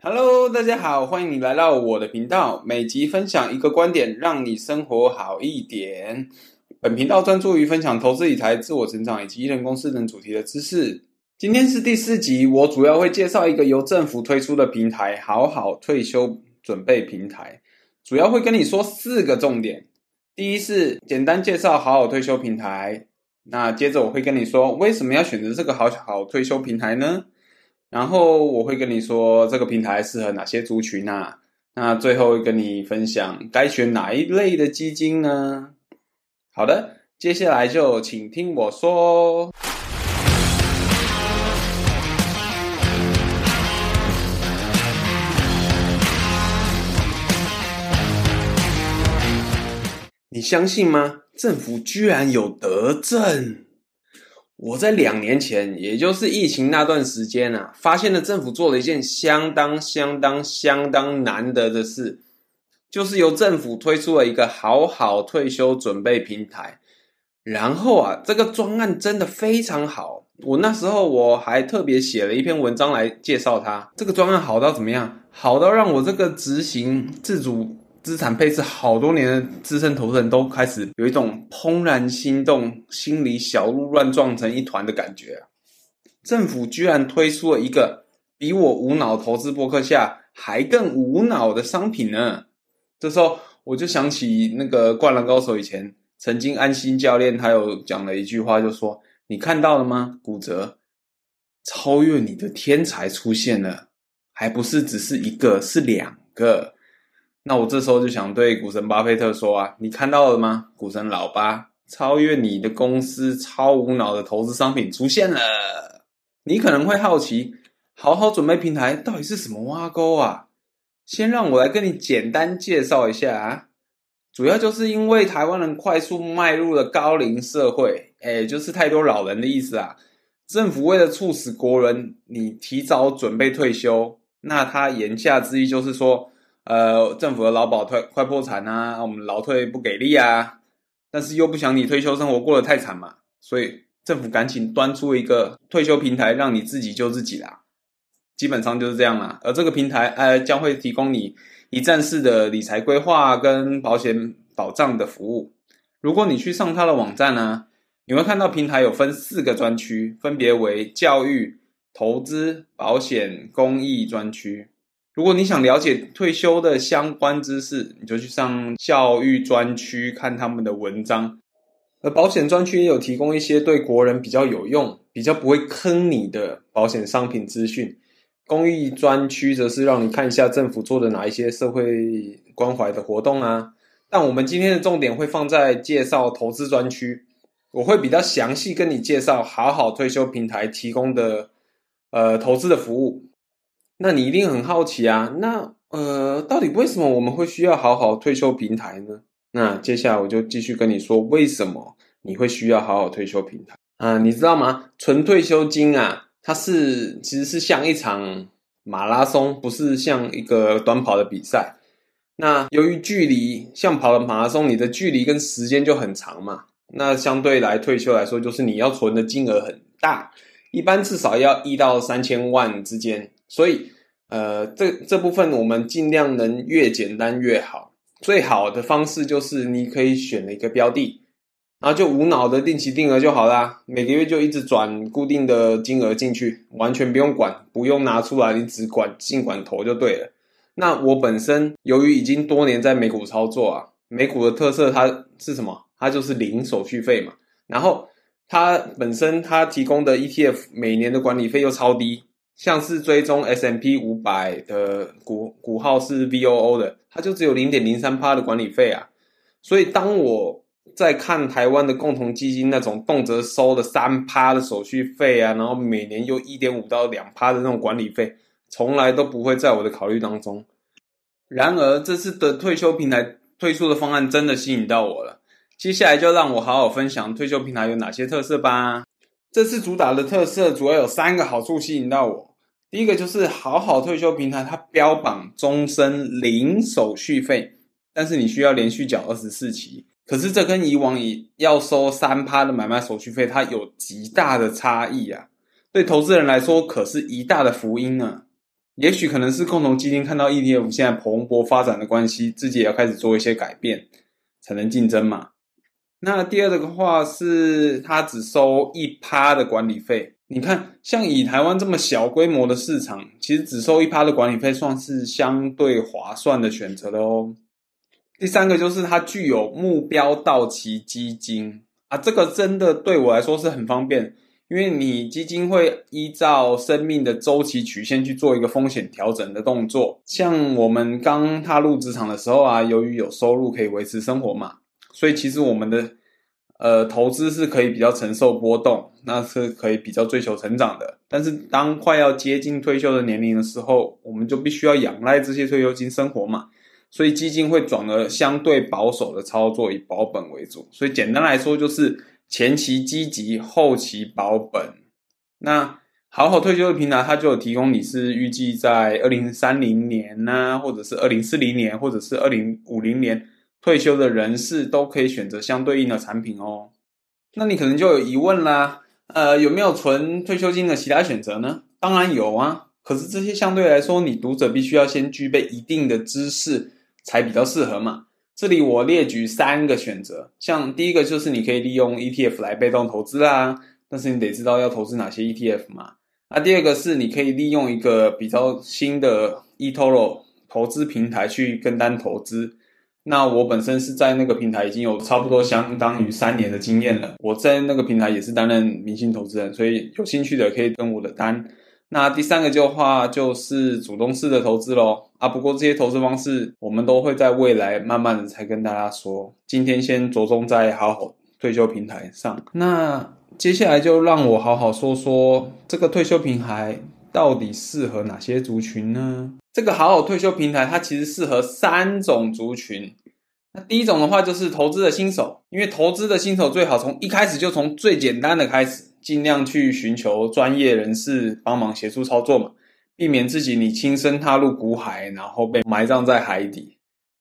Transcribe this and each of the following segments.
Hello，大家好，欢迎你来到我的频道，每集分享一个观点，让你生活好一点。本频道专注于分享投资理财、自我成长以及一人公司等主题的知识。今天是第四集，我主要会介绍一个由政府推出的平台——好好退休准备平台。主要会跟你说四个重点。第一是简单介绍好好退休平台。那接着我会跟你说为什么要选择这个好好退休平台呢？然后我会跟你说这个平台适合哪些族群啊？那最后跟你分享该选哪一类的基金呢？好的，接下来就请听我说。你相信吗？政府居然有德政！我在两年前，也就是疫情那段时间啊，发现了政府做了一件相当、相当、相当难得的事，就是由政府推出了一个好好退休准备平台。然后啊，这个专案真的非常好。我那时候我还特别写了一篇文章来介绍它。这个专案好到怎么样？好到让我这个执行自主。资产配置好多年的资深投资人都开始有一种怦然心动、心里小鹿乱撞成一团的感觉啊！政府居然推出了一个比我无脑投资博客下还更无脑的商品呢！这时候我就想起那个《灌篮高手》以前曾经安心教练他有讲了一句话，就说：“你看到了吗？骨折超越你的天才出现了，还不是只是一个，是两个。”那我这时候就想对股神巴菲特说啊，你看到了吗？股神老巴超越你的公司超无脑的投资商品出现了。你可能会好奇，好好准备平台到底是什么挖沟啊？先让我来跟你简单介绍一下啊。主要就是因为台湾人快速迈入了高龄社会，诶，就是太多老人的意思啊。政府为了促使国人你提早准备退休，那他言下之意就是说。呃，政府的劳保退快破产啊，我们劳退不给力啊，但是又不想你退休生活过得太惨嘛，所以政府赶紧端出一个退休平台，让你自己救自己啦。基本上就是这样啦。而这个平台呃，将会提供你一站式的理财规划跟保险保障的服务。如果你去上它的网站呢，你会看到平台有分四个专区，分别为教育、投资、保险、公益专区。如果你想了解退休的相关知识，你就去上教育专区看他们的文章，而保险专区也有提供一些对国人比较有用、比较不会坑你的保险商品资讯。公益专区则是让你看一下政府做的哪一些社会关怀的活动啊。但我们今天的重点会放在介绍投资专区，我会比较详细跟你介绍好好退休平台提供的呃投资的服务。那你一定很好奇啊，那呃，到底为什么我们会需要好好退休平台呢？那接下来我就继续跟你说，为什么你会需要好好退休平台啊？你知道吗？纯退休金啊，它是其实是像一场马拉松，不是像一个短跑的比赛。那由于距离像跑的马拉松，你的距离跟时间就很长嘛，那相对来退休来说，就是你要存的金额很大，一般至少要一到三千万之间。所以，呃，这这部分我们尽量能越简单越好。最好的方式就是你可以选了一个标的，然后就无脑的定期定额就好啦，每个月就一直转固定的金额进去，完全不用管，不用拿出来，你只管尽管投就对了。那我本身由于已经多年在美股操作啊，美股的特色它是什么？它就是零手续费嘛。然后它本身它提供的 ETF 每年的管理费又超低。像是追踪 S M P 五百的股股号是 VOO 的，它就只有零点零三趴的管理费啊。所以当我在看台湾的共同基金那种动辄收了三趴的手续费啊，然后每年又一点五到两趴的那种管理费，从来都不会在我的考虑当中。然而这次的退休平台推出的方案真的吸引到我了。接下来就让我好好分享退休平台有哪些特色吧。这次主打的特色主要有三个好处吸引到我。第一个就是好好退休平台，它标榜终身零手续费，但是你需要连续缴二十四期。可是这跟以往以要收三趴的买卖手续费，它有极大的差异啊！对投资人来说，可是一大的福音啊！也许可能是共同基金看到 ETF 现在蓬勃发展的关系，自己也要开始做一些改变，才能竞争嘛。那第二个的话是，它只收一趴的管理费。你看，像以台湾这么小规模的市场，其实只收一趴的管理费，算是相对划算的选择了哦。第三个就是它具有目标到期基金啊，这个真的对我来说是很方便，因为你基金会依照生命的周期曲线去做一个风险调整的动作。像我们刚踏入职场的时候啊，由于有收入可以维持生活嘛，所以其实我们的呃投资是可以比较承受波动，那是可以比较追求成长的。但是当快要接近退休的年龄的时候，我们就必须要仰赖这些退休金生活嘛。所以基金会转而相对保守的操作，以保本为主。所以简单来说，就是前期积极，后期保本。那好好退休的平台，它就有提供你是预计在二零三零年呐、或者是二零四零年，或者是二零五零年退休的人士，都可以选择相对应的产品哦。那你可能就有疑问啦，呃，有没有存退休金的其他选择呢？当然有啊，可是这些相对来说，你读者必须要先具备一定的知识。才比较适合嘛。这里我列举三个选择，像第一个就是你可以利用 ETF 来被动投资啦，但是你得知道要投资哪些 ETF 嘛。那第二个是你可以利用一个比较新的 eToro 投资平台去跟单投资。那我本身是在那个平台已经有差不多相当于三年的经验了，我在那个平台也是担任明星投资人，所以有兴趣的可以跟我的单。那第三个就话就是主动式的投资喽啊，不过这些投资方式我们都会在未来慢慢的才跟大家说，今天先着重在好好退休平台上。那接下来就让我好好说说这个退休平台到底适合哪些族群呢？这个好好退休平台它其实适合三种族群。第一种的话就是投资的新手，因为投资的新手最好从一开始就从最简单的开始。尽量去寻求专业人士帮忙协助操作嘛，避免自己你亲身踏入股海，然后被埋葬在海底。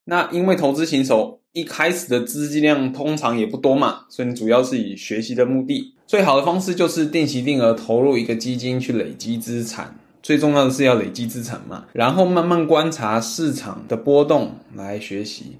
那因为投资新手一开始的资金量通常也不多嘛，所以你主要是以学习的目的。最好的方式就是定期定额投入一个基金去累积资产，最重要的是要累积资产嘛，然后慢慢观察市场的波动来学习。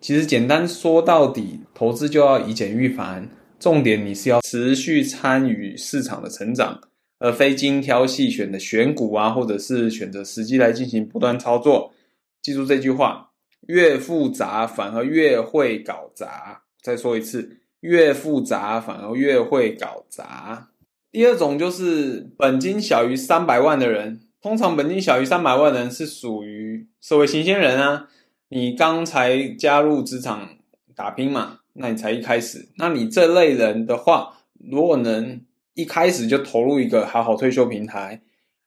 其实简单说到底，投资就要以简驭繁。重点你是要持续参与市场的成长，而非精挑细选的选股啊，或者是选择时机来进行不断操作。记住这句话：越复杂反而越会搞砸。再说一次，越复杂反而越会搞砸。第二种就是本金小于三百万的人，通常本金小于三百万的人是属于社会新鲜人啊，你刚才加入职场打拼嘛。那你才一开始，那你这类人的话，如果能一开始就投入一个好好退休平台，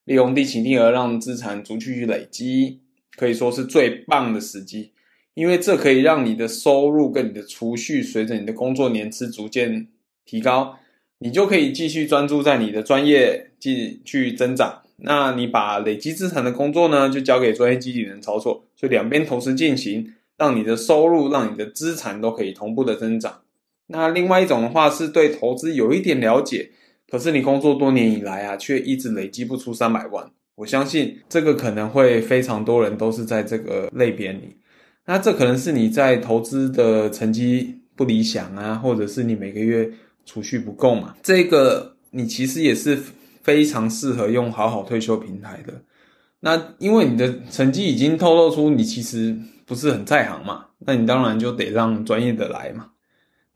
利用定期定额让资产逐季去累积，可以说是最棒的时机，因为这可以让你的收入跟你的储蓄随着你的工作年资逐渐提高，你就可以继续专注在你的专业继续增长。那你把累积资产的工作呢，就交给专业经理人操作，所以两边同时进行。让你的收入、让你的资产都可以同步的增长。那另外一种的话，是对投资有一点了解，可是你工作多年以来啊，却一直累积不出三百万。我相信这个可能会非常多人都是在这个类别里。那这可能是你在投资的成绩不理想啊，或者是你每个月储蓄不够嘛。这个你其实也是非常适合用好好退休平台的。那因为你的成绩已经透露出你其实。不是很在行嘛？那你当然就得让专业的来嘛。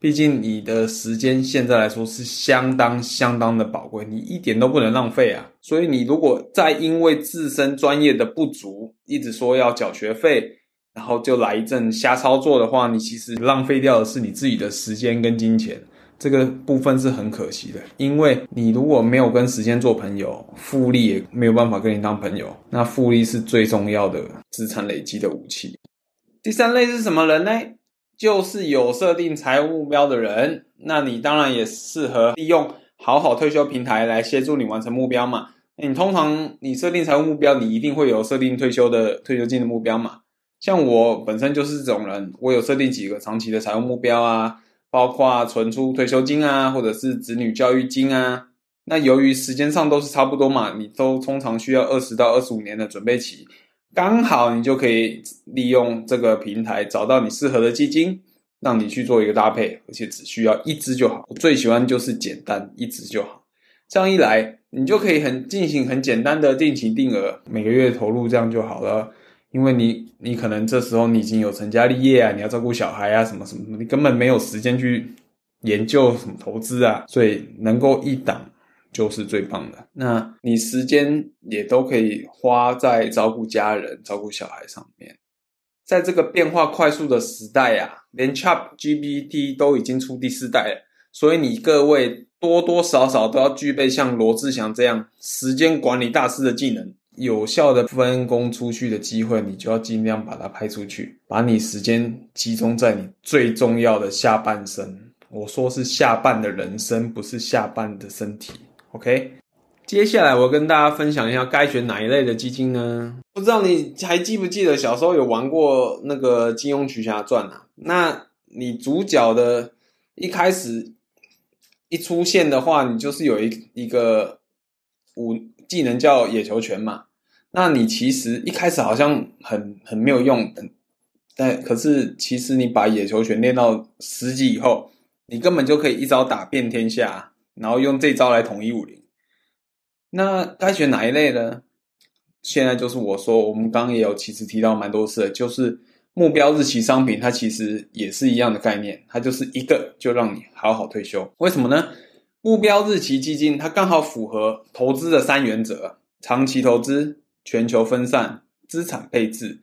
毕竟你的时间现在来说是相当相当的宝贵，你一点都不能浪费啊。所以你如果再因为自身专业的不足，一直说要缴学费，然后就来一阵瞎操作的话，你其实浪费掉的是你自己的时间跟金钱，这个部分是很可惜的。因为你如果没有跟时间做朋友，复利也没有办法跟你当朋友。那复利是最重要的资产累积的武器。第三类是什么人呢？就是有设定财务目标的人。那你当然也适合利用好好退休平台来协助你完成目标嘛。你通常你设定财务目标，你一定会有设定退休的退休金的目标嘛。像我本身就是这种人，我有设定几个长期的财务目标啊，包括存出退休金啊，或者是子女教育金啊。那由于时间上都是差不多嘛，你都通常需要二十到二十五年的准备期，刚好你就可以利用这个平台找到你适合的基金，让你去做一个搭配，而且只需要一支就好。我最喜欢就是简单，一支就好。这样一来，你就可以很进行很简单的定期定额，每个月投入这样就好了。因为你你可能这时候你已经有成家立业啊，你要照顾小孩啊，什么什么，你根本没有时间去研究什么投资啊，所以能够一档。就是最棒的。那你时间也都可以花在照顾家人、照顾小孩上面。在这个变化快速的时代啊，连 ChatGPT 都已经出第四代了，所以你各位多多少少都要具备像罗志祥这样时间管理大师的技能，有效的分工出去的机会，你就要尽量把它派出去，把你时间集中在你最重要的下半生。我说是下半的人生，不是下半的身体。OK，接下来我跟大家分享一下该选哪一类的基金呢？不知道你还记不记得小时候有玩过那个《金庸群侠传》啊？那你主角的一开始一出现的话，你就是有一一个武技能叫野球拳嘛。那你其实一开始好像很很没有用，但可是其实你把野球拳练到十级以后，你根本就可以一招打遍天下。然后用这招来统一武林，那该选哪一类呢？现在就是我说，我们刚刚也有其实提到蛮多次的，就是目标日期商品，它其实也是一样的概念，它就是一个就让你好好退休。为什么呢？目标日期基金它刚好符合投资的三原则：长期投资、全球分散、资产配置。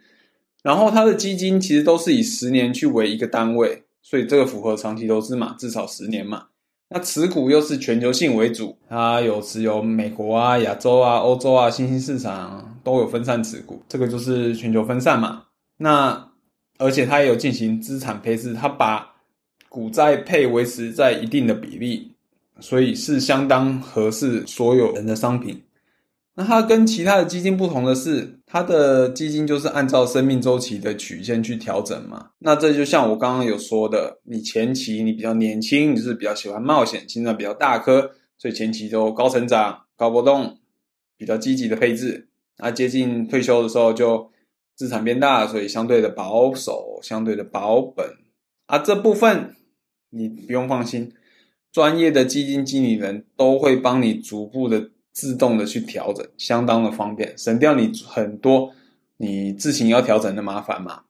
然后它的基金其实都是以十年去为一个单位，所以这个符合长期投资嘛，至少十年嘛。那持股又是全球性为主，它有持有美国啊、亚洲啊、欧洲啊、新兴市场都有分散持股，这个就是全球分散嘛。那而且它也有进行资产配置，它把股债配维持在一定的比例，所以是相当合适所有人的商品。那它跟其他的基金不同的是，它的基金就是按照生命周期的曲线去调整嘛。那这就像我刚刚有说的，你前期你比较年轻，你是比较喜欢冒险，心脏比较大颗，所以前期都高成长、高波动，比较积极的配置。那接近退休的时候就资产变大，所以相对的保守，相对的保本。啊，这部分你不用放心，专业的基金经理人都会帮你逐步的。自动的去调整，相当的方便，省掉你很多你自行要调整的麻烦嘛。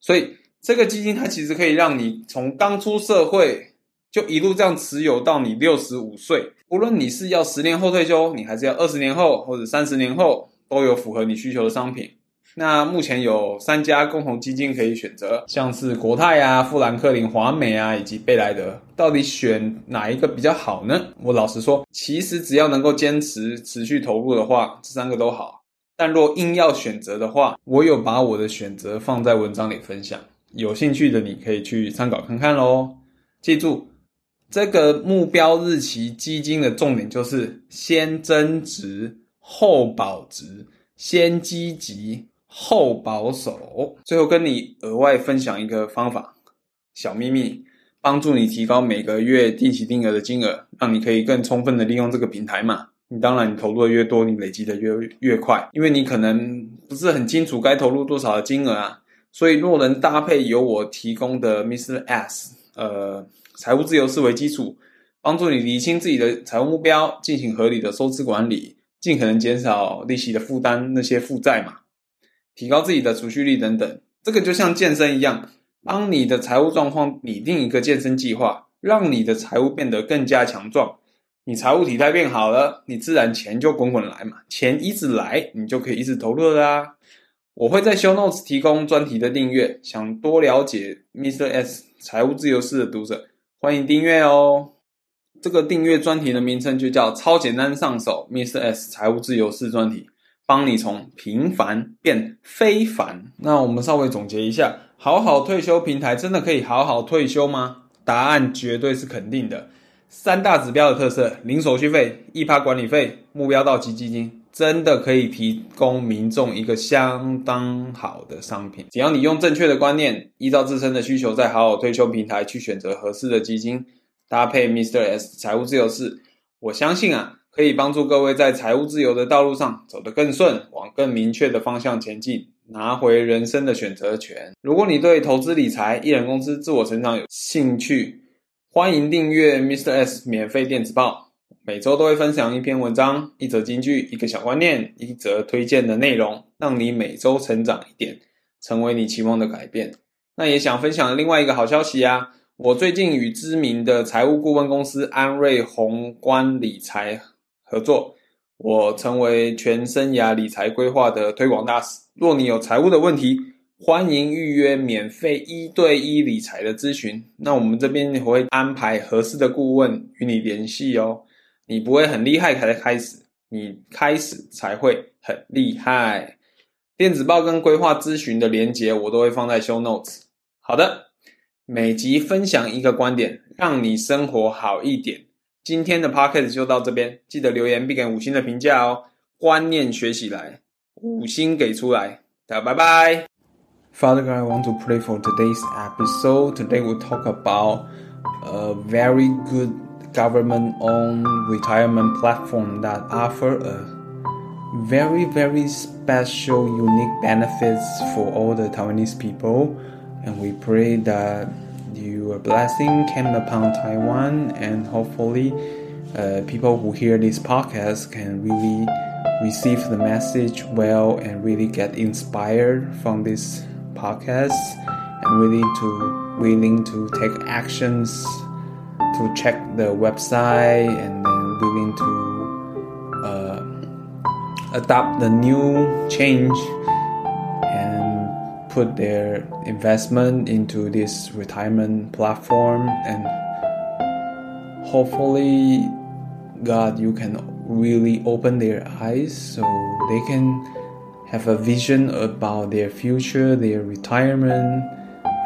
所以这个基金它其实可以让你从刚出社会就一路这样持有到你六十五岁，无论你是要十年后退休，你还是要二十年后或者三十年后，都有符合你需求的商品。那目前有三家共同基金可以选择，像是国泰啊、富兰克林、华美啊，以及贝莱德，到底选哪一个比较好呢？我老实说，其实只要能够坚持持续投入的话，这三个都好。但若硬要选择的话，我有把我的选择放在文章里分享，有兴趣的你可以去参考看看喽。记住，这个目标日期基金的重点就是先增值后保值，先积极。后保守，最后跟你额外分享一个方法，小秘密，帮助你提高每个月定期定额的金额，让你可以更充分的利用这个平台嘛。你当然，你投入的越多，你累积的越越快，因为你可能不是很清楚该投入多少的金额啊。所以，若能搭配由我提供的 Mr. S，呃，财务自由式为基础，帮助你理清自己的财务目标，进行合理的收支管理，尽可能减少利息的负担，那些负债嘛。提高自己的储蓄率等等，这个就像健身一样，帮你的财务状况拟定一个健身计划，让你的财务变得更加强壮。你财务体态变好了，你自然钱就滚滚来嘛，钱一直来，你就可以一直投入啦。我会在 Show Notes 提供专题的订阅，想多了解 Mr. S 财务自由式的读者，欢迎订阅哦。这个订阅专题的名称就叫“超简单上手 Mr. S 财务自由式专题”。帮你从平凡变非凡。那我们稍微总结一下，好好退休平台真的可以好好退休吗？答案绝对是肯定的。三大指标的特色：零手续费、一趴管理费、目标到期基金，真的可以提供民众一个相当好的商品。只要你用正确的观念，依照自身的需求，在好好退休平台去选择合适的基金，搭配 Mister S 财务自由式，我相信啊，可以帮助各位在财务自由的道路上走得更顺，往更明确的方向前进，拿回人生的选择权。如果你对投资理财、一人公司、自我成长有兴趣，欢迎订阅 Mr. S 免费电子报。每周都会分享一篇文章、一则金句、一个小观念、一则推荐的内容，让你每周成长一点，成为你期望的改变。那也想分享另外一个好消息啊！我最近与知名的财务顾问公司安瑞宏观理财合作，我成为全生涯理财规划的推广大使。若你有财务的问题，欢迎预约免费一对一理财的咨询。那我们这边会安排合适的顾问与你联系哦。你不会很厉害才开始，你开始才会很厉害。电子报跟规划咨询的连结我都会放在 show notes。好的，每集分享一个观点，让你生活好一点。今天的 podcast 就到这边，记得留言并给五星的评价哦。观念学起来，五星给出来，大家拜拜。Father God, I want to pray for today's episode. Today we'll talk about a very good. government-owned retirement platform that offer a very very special unique benefits for all the Taiwanese people and we pray that your blessing came upon Taiwan and hopefully uh, people who hear this podcast can really receive the message well and really get inspired from this podcast and really to willing to take actions to check the website and then willing to uh, adopt the new change put their investment into this retirement platform and hopefully God you can really open their eyes so they can have a vision about their future their retirement.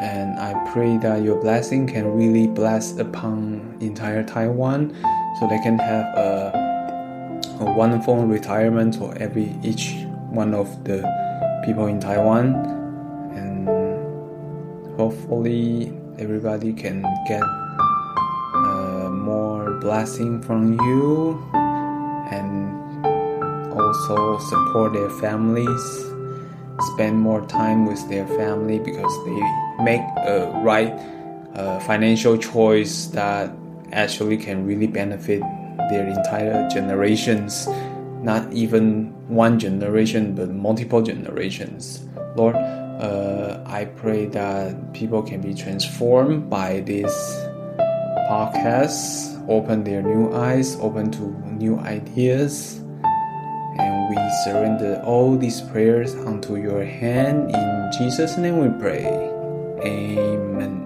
And I pray that your blessing can really bless upon entire Taiwan, so they can have a, a wonderful retirement for every each one of the people in Taiwan, hopefully everybody can get uh, more blessing from you, and also support their families spend more time with their family because they make a right uh, financial choice that actually can really benefit their entire generations, not even one generation, but multiple generations. Lord, uh, I pray that people can be transformed by this podcast, open their new eyes, open to new ideas and we surrender all these prayers unto your hand. In Jesus' name we pray. Amen.